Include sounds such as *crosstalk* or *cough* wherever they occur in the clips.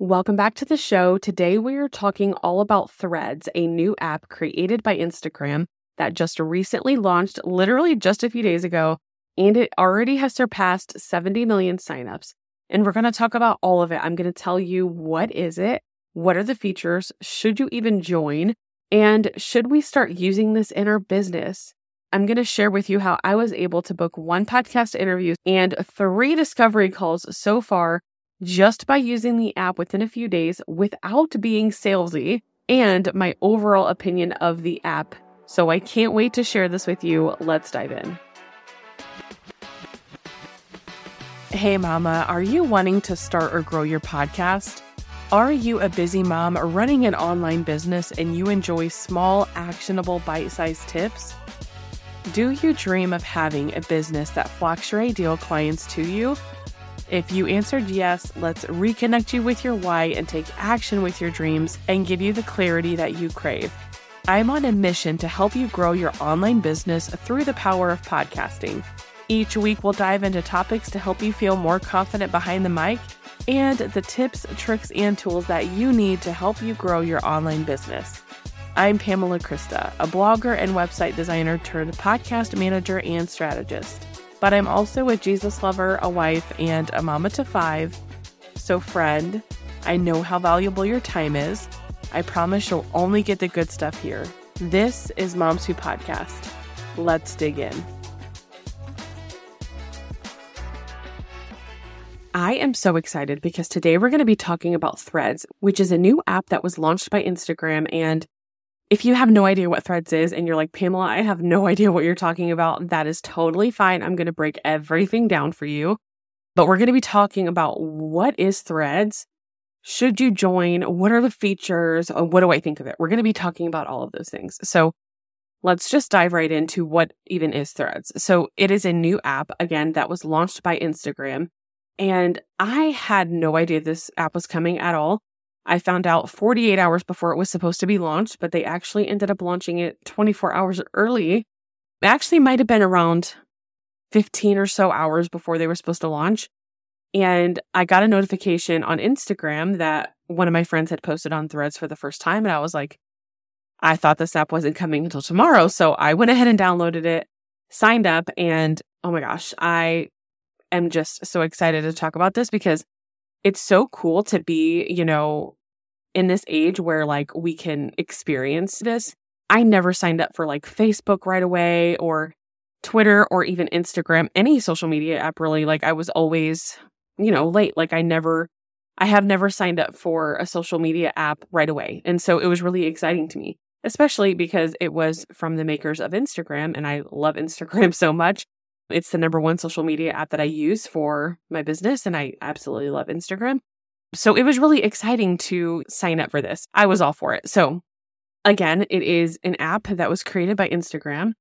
Welcome back to the show. Today we are talking all about Threads, a new app created by Instagram that just recently launched literally just a few days ago, and it already has surpassed 70 million signups. And we're going to talk about all of it. I'm going to tell you what is it? What are the features? Should you even join? And should we start using this in our business? I'm going to share with you how I was able to book one podcast interview and three discovery calls so far just by using the app within a few days without being salesy and my overall opinion of the app. So I can't wait to share this with you. Let's dive in. Hey, Mama, are you wanting to start or grow your podcast? Are you a busy mom running an online business and you enjoy small, actionable, bite sized tips? Do you dream of having a business that flocks your ideal clients to you? If you answered yes, let's reconnect you with your why and take action with your dreams and give you the clarity that you crave. I'm on a mission to help you grow your online business through the power of podcasting. Each week, we'll dive into topics to help you feel more confident behind the mic and the tips, tricks, and tools that you need to help you grow your online business. I'm Pamela Krista, a blogger and website designer turned podcast manager and strategist but I'm also a Jesus lover, a wife, and a mama to five. So, friend, I know how valuable your time is. I promise you'll only get the good stuff here. This is Moms Who Podcast. Let's dig in. I am so excited because today we're going to be talking about Threads, which is a new app that was launched by Instagram and if you have no idea what Threads is and you're like, Pamela, I have no idea what you're talking about, that is totally fine. I'm going to break everything down for you. But we're going to be talking about what is Threads? Should you join? What are the features? Uh, what do I think of it? We're going to be talking about all of those things. So let's just dive right into what even is Threads. So it is a new app, again, that was launched by Instagram. And I had no idea this app was coming at all. I found out 48 hours before it was supposed to be launched, but they actually ended up launching it 24 hours early. It actually might have been around 15 or so hours before they were supposed to launch. And I got a notification on Instagram that one of my friends had posted on threads for the first time. And I was like, I thought this app wasn't coming until tomorrow. So I went ahead and downloaded it, signed up, and oh my gosh, I am just so excited to talk about this because it's so cool to be, you know, in this age where like we can experience this. I never signed up for like Facebook right away or Twitter or even Instagram, any social media app really. Like I was always, you know, late. Like I never, I have never signed up for a social media app right away. And so it was really exciting to me, especially because it was from the makers of Instagram. And I love *laughs* Instagram so much. It's the number one social media app that I use for my business. And I absolutely love Instagram. So it was really exciting to sign up for this. I was all for it. So again, it is an app that was created by Instagram.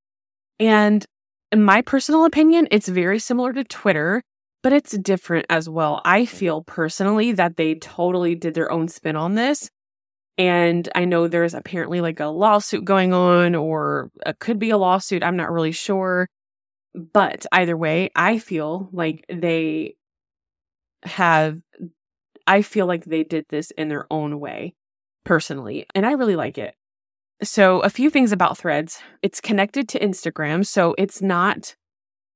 And in my personal opinion, it's very similar to Twitter, but it's different as well. I feel personally that they totally did their own spin on this. And I know there's apparently like a lawsuit going on, or it could be a lawsuit. I'm not really sure. But either way, I feel like they have I feel like they did this in their own way personally, and I really like it. So, a few things about Threads. It's connected to Instagram, so it's not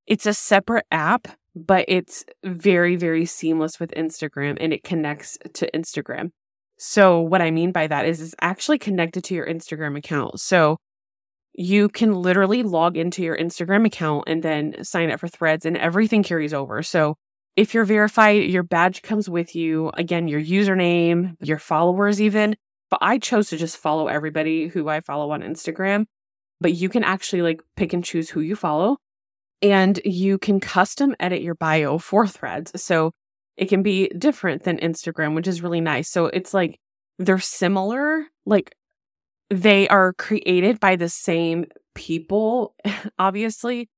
it's a separate app, but it's very very seamless with Instagram and it connects to Instagram. So, what I mean by that is it's actually connected to your Instagram account. So, you can literally log into your Instagram account and then sign up for threads and everything carries over. So if you're verified, your badge comes with you. Again, your username, your followers, even. But I chose to just follow everybody who I follow on Instagram. But you can actually like pick and choose who you follow. And you can custom edit your bio for threads. So it can be different than Instagram, which is really nice. So it's like they're similar, like they are created by the same people, *laughs* obviously,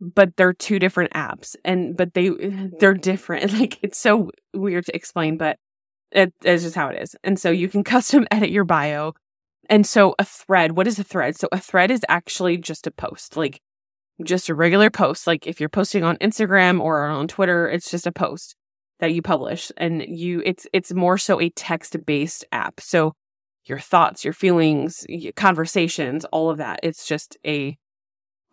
but they're two different apps and but they mm-hmm. they're different. *laughs* Like it's so weird to explain but it is just how it is. And so you can *laughs* custom edit your bio. And so a thread what is a thread? So a thread is actually just a post like just a regular post. Like if you're posting on instagram or on twitter it's just a post that you publish and you it's it's more so a text-based app. So your thoughts, your feelings, conversations, all of that. It's just a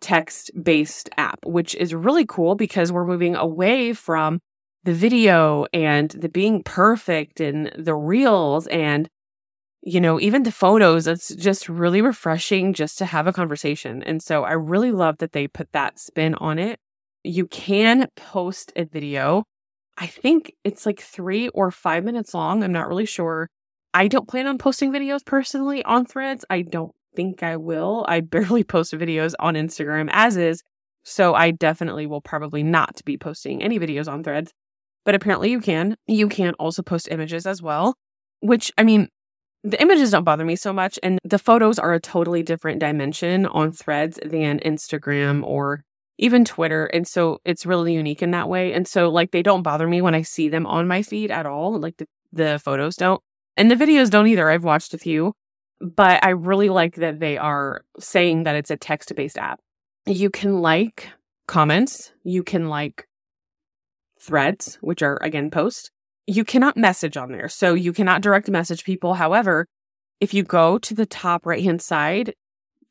text-based app, which is really cool because we're moving away from the video and the being perfect and the reels and you know, even the photos, it's just really refreshing just to have a conversation. And so I really love that they put that spin on it. You can post a video. I think it's like three or five minutes long. I'm not really sure. I don't plan on posting videos personally on threads. I don't think I will. I barely *laughs* post videos on Instagram as is. So I definitely will probably not be posting any videos on threads. But apparently you can. You can also post images as well, which I mean, the images don't bother me so much. And the photos are a totally different dimension on threads than Instagram or even Twitter. And so it's really unique in that way. And so, like, they don't bother me when I see them on my feed at all. Like, the, the photos don't. And the videos don't either. I've watched a few, but I really like that they are saying that it's a text based app. You can like comments, you can like threads, which are again posts you cannot message on there. So you cannot direct message people. However, if you go to the top right hand side,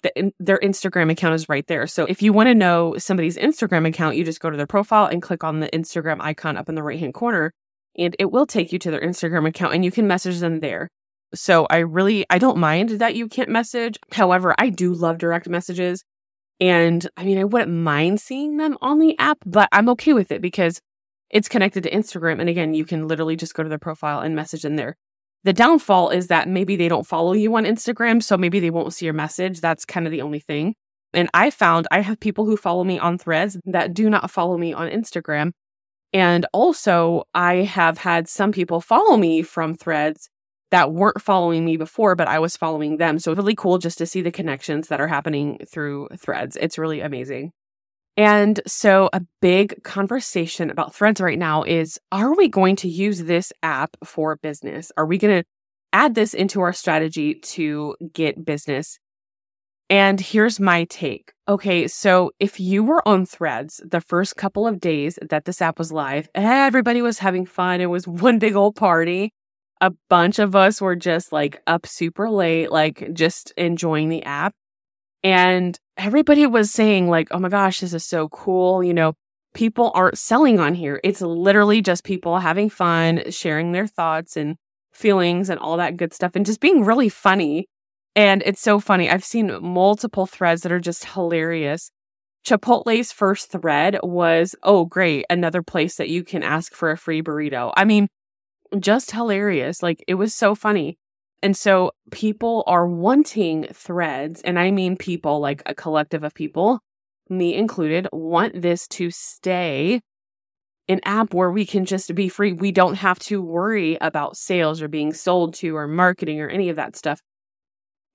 the, their Instagram account is right there. So if you want to know somebody's Instagram account, you just go to their profile and click on the Instagram icon up in the right hand corner, and it will take you to their Instagram account and you can message them there. So I really I don't mind that you can't message. However, I do love direct messages. And I mean, I wouldn't mind seeing them on the app, but I'm okay with it because it's connected to Instagram. And again, you can literally just go to their profile and message in there. The downfall is that maybe they don't follow you on Instagram, so maybe they won't see your message. That's kind of the only thing. And I found I have people who follow me on threads that do not follow me on Instagram. And also, I have had some people follow me from threads that weren't following me before, but I was following them. So, really cool just to see the connections that are happening through threads. It's really amazing. And so, a big conversation about threads right now is are we going to use this app for business? Are we going to add this into our strategy to get business? And here's my take. Okay, so if you were on threads the first couple of days that this app was live, everybody was having fun. It was *laughs* one big old party. A bunch of us were just like up super late, like just enjoying the app. And everybody was saying, like, oh my gosh, this is so cool. You know, people aren't selling on here. It's literally just people having fun, sharing their thoughts and feelings and all that good stuff and just being really funny. And it's so funny. I've seen multiple threads that are just hilarious. Chipotle's first thread was, oh, great, another place that you can ask for a free burrito. I mean, just hilarious. Like, it was so funny. And so people are wanting threads, and I mean people like a collective of people, me included, want this to stay an app where we can just be free. We don't have to worry about sales or being sold to or marketing or any of that stuff.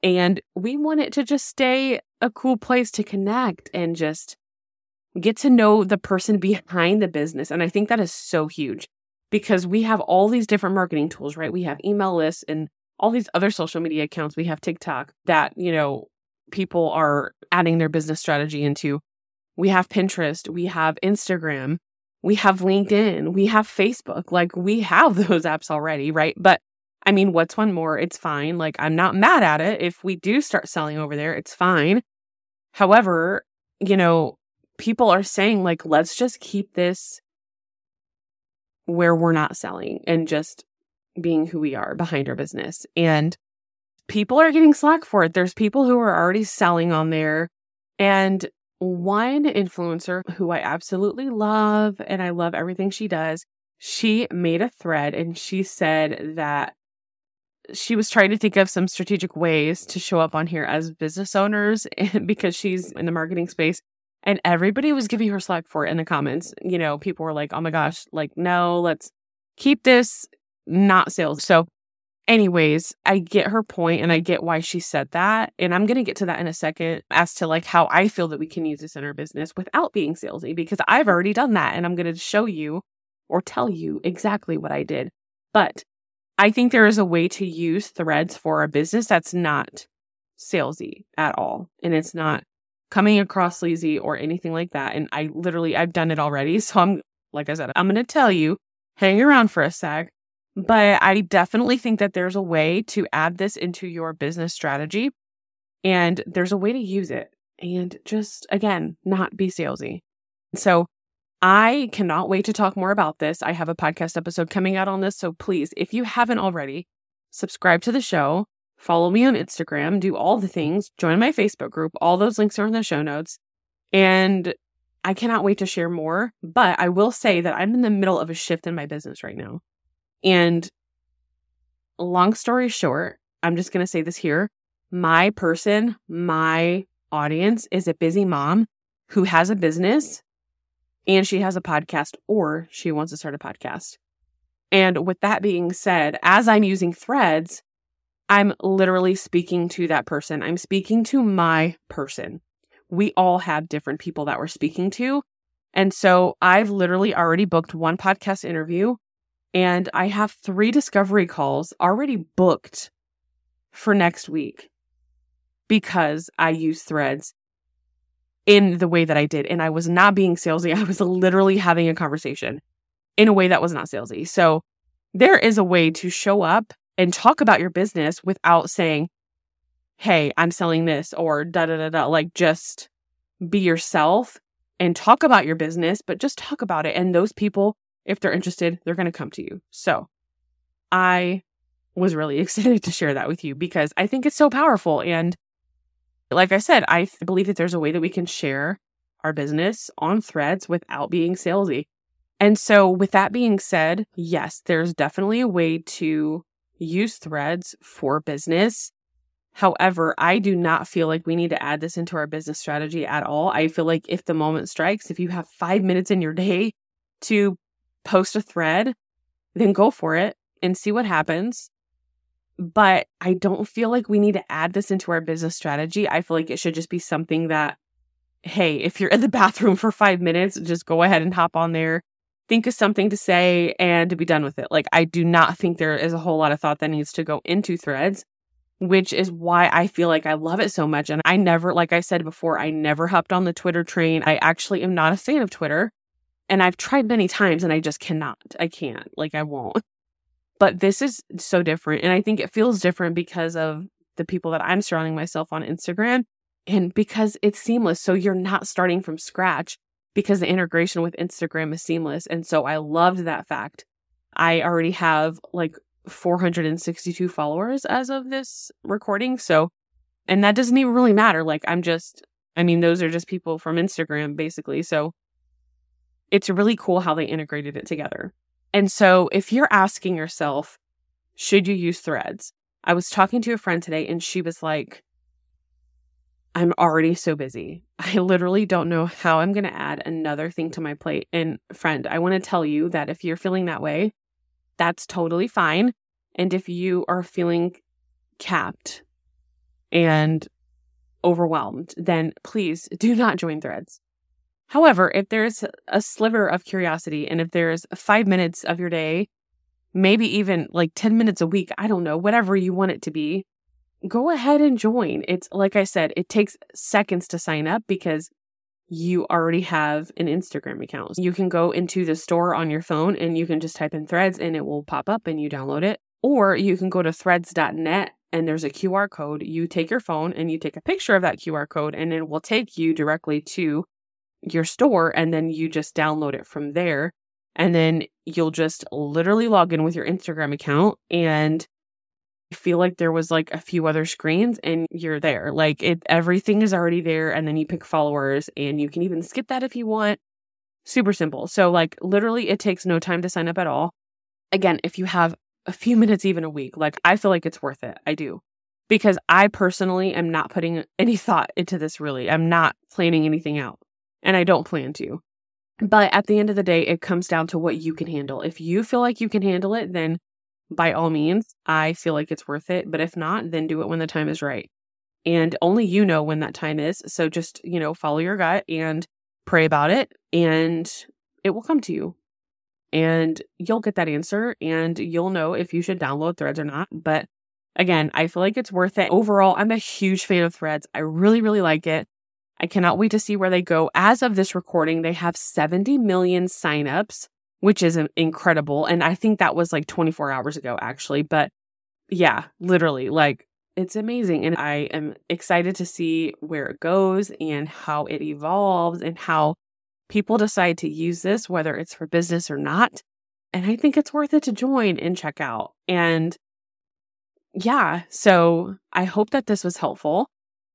And we want it to just stay a cool place to connect and just get to know the person *laughs* behind the business. And I think that is so huge because we have all these different marketing tools, right? We have email lists and all these other social media accounts. We have TikTok that, you know, people are adding their business strategy into. We have Pinterest, we have Instagram, we have LinkedIn, we have Facebook. Like we have *laughs* those apps already, right? But I mean, what's one more? It's fine. Like I'm not mad at it. If we do start selling over there, it's fine. However, you know, people are saying like let's just keep this where we're not selling and just being who we are behind our business. And people are getting slack for it. There's people who are already selling on there. And one influencer who I absolutely love and I love everything she does, she made a thread and she said that she was trying to think of some strategic ways to show up on here as business owners *laughs* because she's in the marketing space. And everybody was giving her slack for it in the comments. You know, people were like, oh my gosh, like, no, let's keep this not sales. So, anyways, I get her point and I get why she said that. And I'm going to get to that in a second as to like how I feel that we can use this in our business without being salesy because I've already done that and I'm going to show you or tell you exactly what I did. But I think there is a way to use threads for a business that's not salesy at all. And it's not coming across lazy or anything like that. And I literally, I've done it already. So I'm, like I said, I'm going to tell you hang around for a sec. But I definitely think that there's a way to add this into your business strategy and there's a way to use it and just, again, not be salesy. So I cannot wait to talk more about this. I have a podcast episode coming out on this. So please, if you haven't already, subscribe to the show, follow me on Instagram, do all the things, join my Facebook group. All those links are in the show notes. And I cannot wait to share more. But I will say that I'm in the middle of a shift in my business right now. And long story short, I'm just going to say this here. My person, my audience is a busy mom who has a business and she has a podcast or she wants to start a podcast. And with that being said, as I'm using threads, I'm literally speaking to that person. I'm speaking to my person. We all have different people that we're speaking to. And so I've literally already booked one podcast interview and I have three discovery calls already booked for next week because I use threads in the way that I did. And I was not being salesy. *laughs* I was literally having a conversation in a way that was not salesy. So there is a way to show up and talk about your business without saying, Hey, I'm selling this or da da da da. Like just be yourself and talk about your business, but just talk about it. And those people, if they're interested, they're going to come to you. So I was really *laughs* excited to share that with you because I think it's so powerful. And like I said, I believe that there's a way that we can share our business on threads without being salesy. And so, with that being said, yes, there's definitely a way to use threads for business. However, I do not feel like we need to add this into our business strategy at all. I feel like if the moment strikes, if you have five minutes in your day to post a thread, then go for it and see what happens but I don't feel like we need to add this into our business strategy. I feel like it should just be something that, hey, if you're in the *laughs* bathroom for five minutes, just go ahead and hop on there, think of something to say, and to be done with it. Like, I do not think there is a whole lot of thought that needs to go into threads, which is why I feel like I love it so much. And I never, like I said before, I never hopped on the Twitter train. I actually am not a fan of Twitter. And I've tried many times and I just cannot. I can't. Like, I won't. But this is so different. And I think it feels different because of the people that I'm surrounding myself on Instagram and because it's seamless. So you're not starting from scratch because the integration with Instagram is seamless. And so I loved that fact. I already have like 462 followers as of this recording. So, and that doesn't even really matter. Like, I'm just, I mean, those are just people from Instagram basically. So it's really cool how they integrated it together. And so if you're asking yourself, should you use threads? I was talking to a friend today and she was like, I'm already so busy. *laughs* I literally don't know how I'm going to add another thing to my plate. And friend, I want to tell you that if you're feeling that way, that's totally fine. And if you are feeling capped and overwhelmed, then please do not join threads. However, if there's a sliver of curiosity and if there's five minutes of your day, maybe even like 10 minutes a week, I don't know, whatever you want it to be, go ahead and join. It's like I said, it takes seconds to sign up because you already have an Instagram account. You can go into the store on your phone and you can just type in threads and it will pop up and you download it. Or you can go to threads.net and there's a QR code. You take your phone and you take a picture of that QR code and it will take you directly to your store and then you just download it from there. And then you'll just literally log in with your Instagram account and feel like there was like a few other screens and you're there. Like it everything is already there and then you pick followers and you can even skip that if you want. Super simple. So like literally it takes no time to sign up at all. Again, if you have a few *laughs* minutes even a week, like I feel like it's worth it. I do. Because I personally am not putting any thought into this really. I'm not planning anything out and I don't plan to. But at the end of the day, it comes down to what you can handle. If you feel like you can handle it, then by all means, I feel like it's worth it. But if not, then do it when the time is right. And only you know when that time is. So just, you know, follow your gut and pray about it, and it will come to you. And you'll get that answer, and you'll know if you should download threads or not. But again, I feel like it's worth it. Overall, I'm a huge fan of threads. I really, really like it. I cannot wait to see where they go. As of this recording, they have 70 million signups which is uh, incredible. And I think that was like 24 hours ago, actually. But yeah, literally, like it's amazing. And I am excited to see where it goes and how it evolves and how people decide to use this, whether it's for business or not. And I think it's worth it to join and check out. And yeah, so I hope that this was helpful.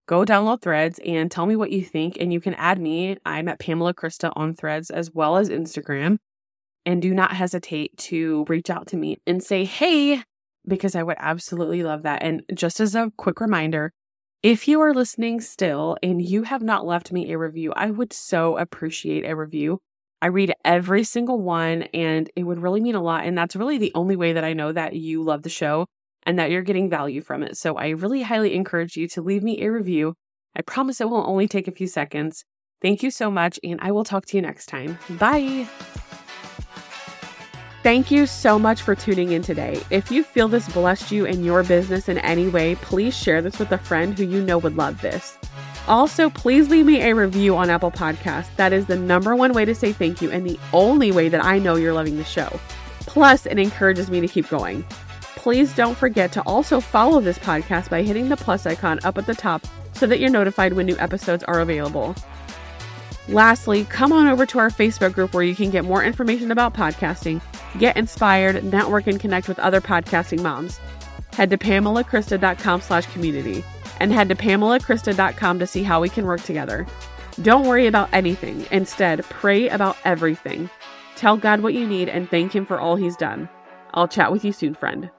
Go download threads and tell me what you think. And you can add me. I'm at Pamela Krista on threads as well as Instagram. And do not hesitate to reach out to me and say, hey, because I would absolutely love that. And just as a quick reminder, if you are listening still and you have not left me a review, I would so appreciate a review. I read every single one and it would really mean a lot. And that's really the only way that I know that you love the show and that you're getting value from it. So I really highly encourage you to leave me a review. I promise it will only take a few seconds. Thank you so much, and I will talk to you next time. Bye. Thank you so much for tuning in today. If you feel this blessed you in your business in any way, please share this with a friend who you know would love this. Also, please leave me a review on Apple Podcasts. That is the number one way to say thank you and the only way that I know you're loving the show. Plus, it encourages me to keep going. Please don't forget to also follow this podcast by hitting the plus icon up at the top so that you're notified when new episodes are available. Lastly, come on over to our Facebook group where you can get more information about podcasting Get inspired, network, and connect with other podcasting moms. Head to PamelaKrista.com slash community and head to PamelaKrista.com to see how we can work together. Don't worry about anything. Instead, pray about everything. Tell God what you need and thank Him for all He's done. I'll chat with you soon, friend.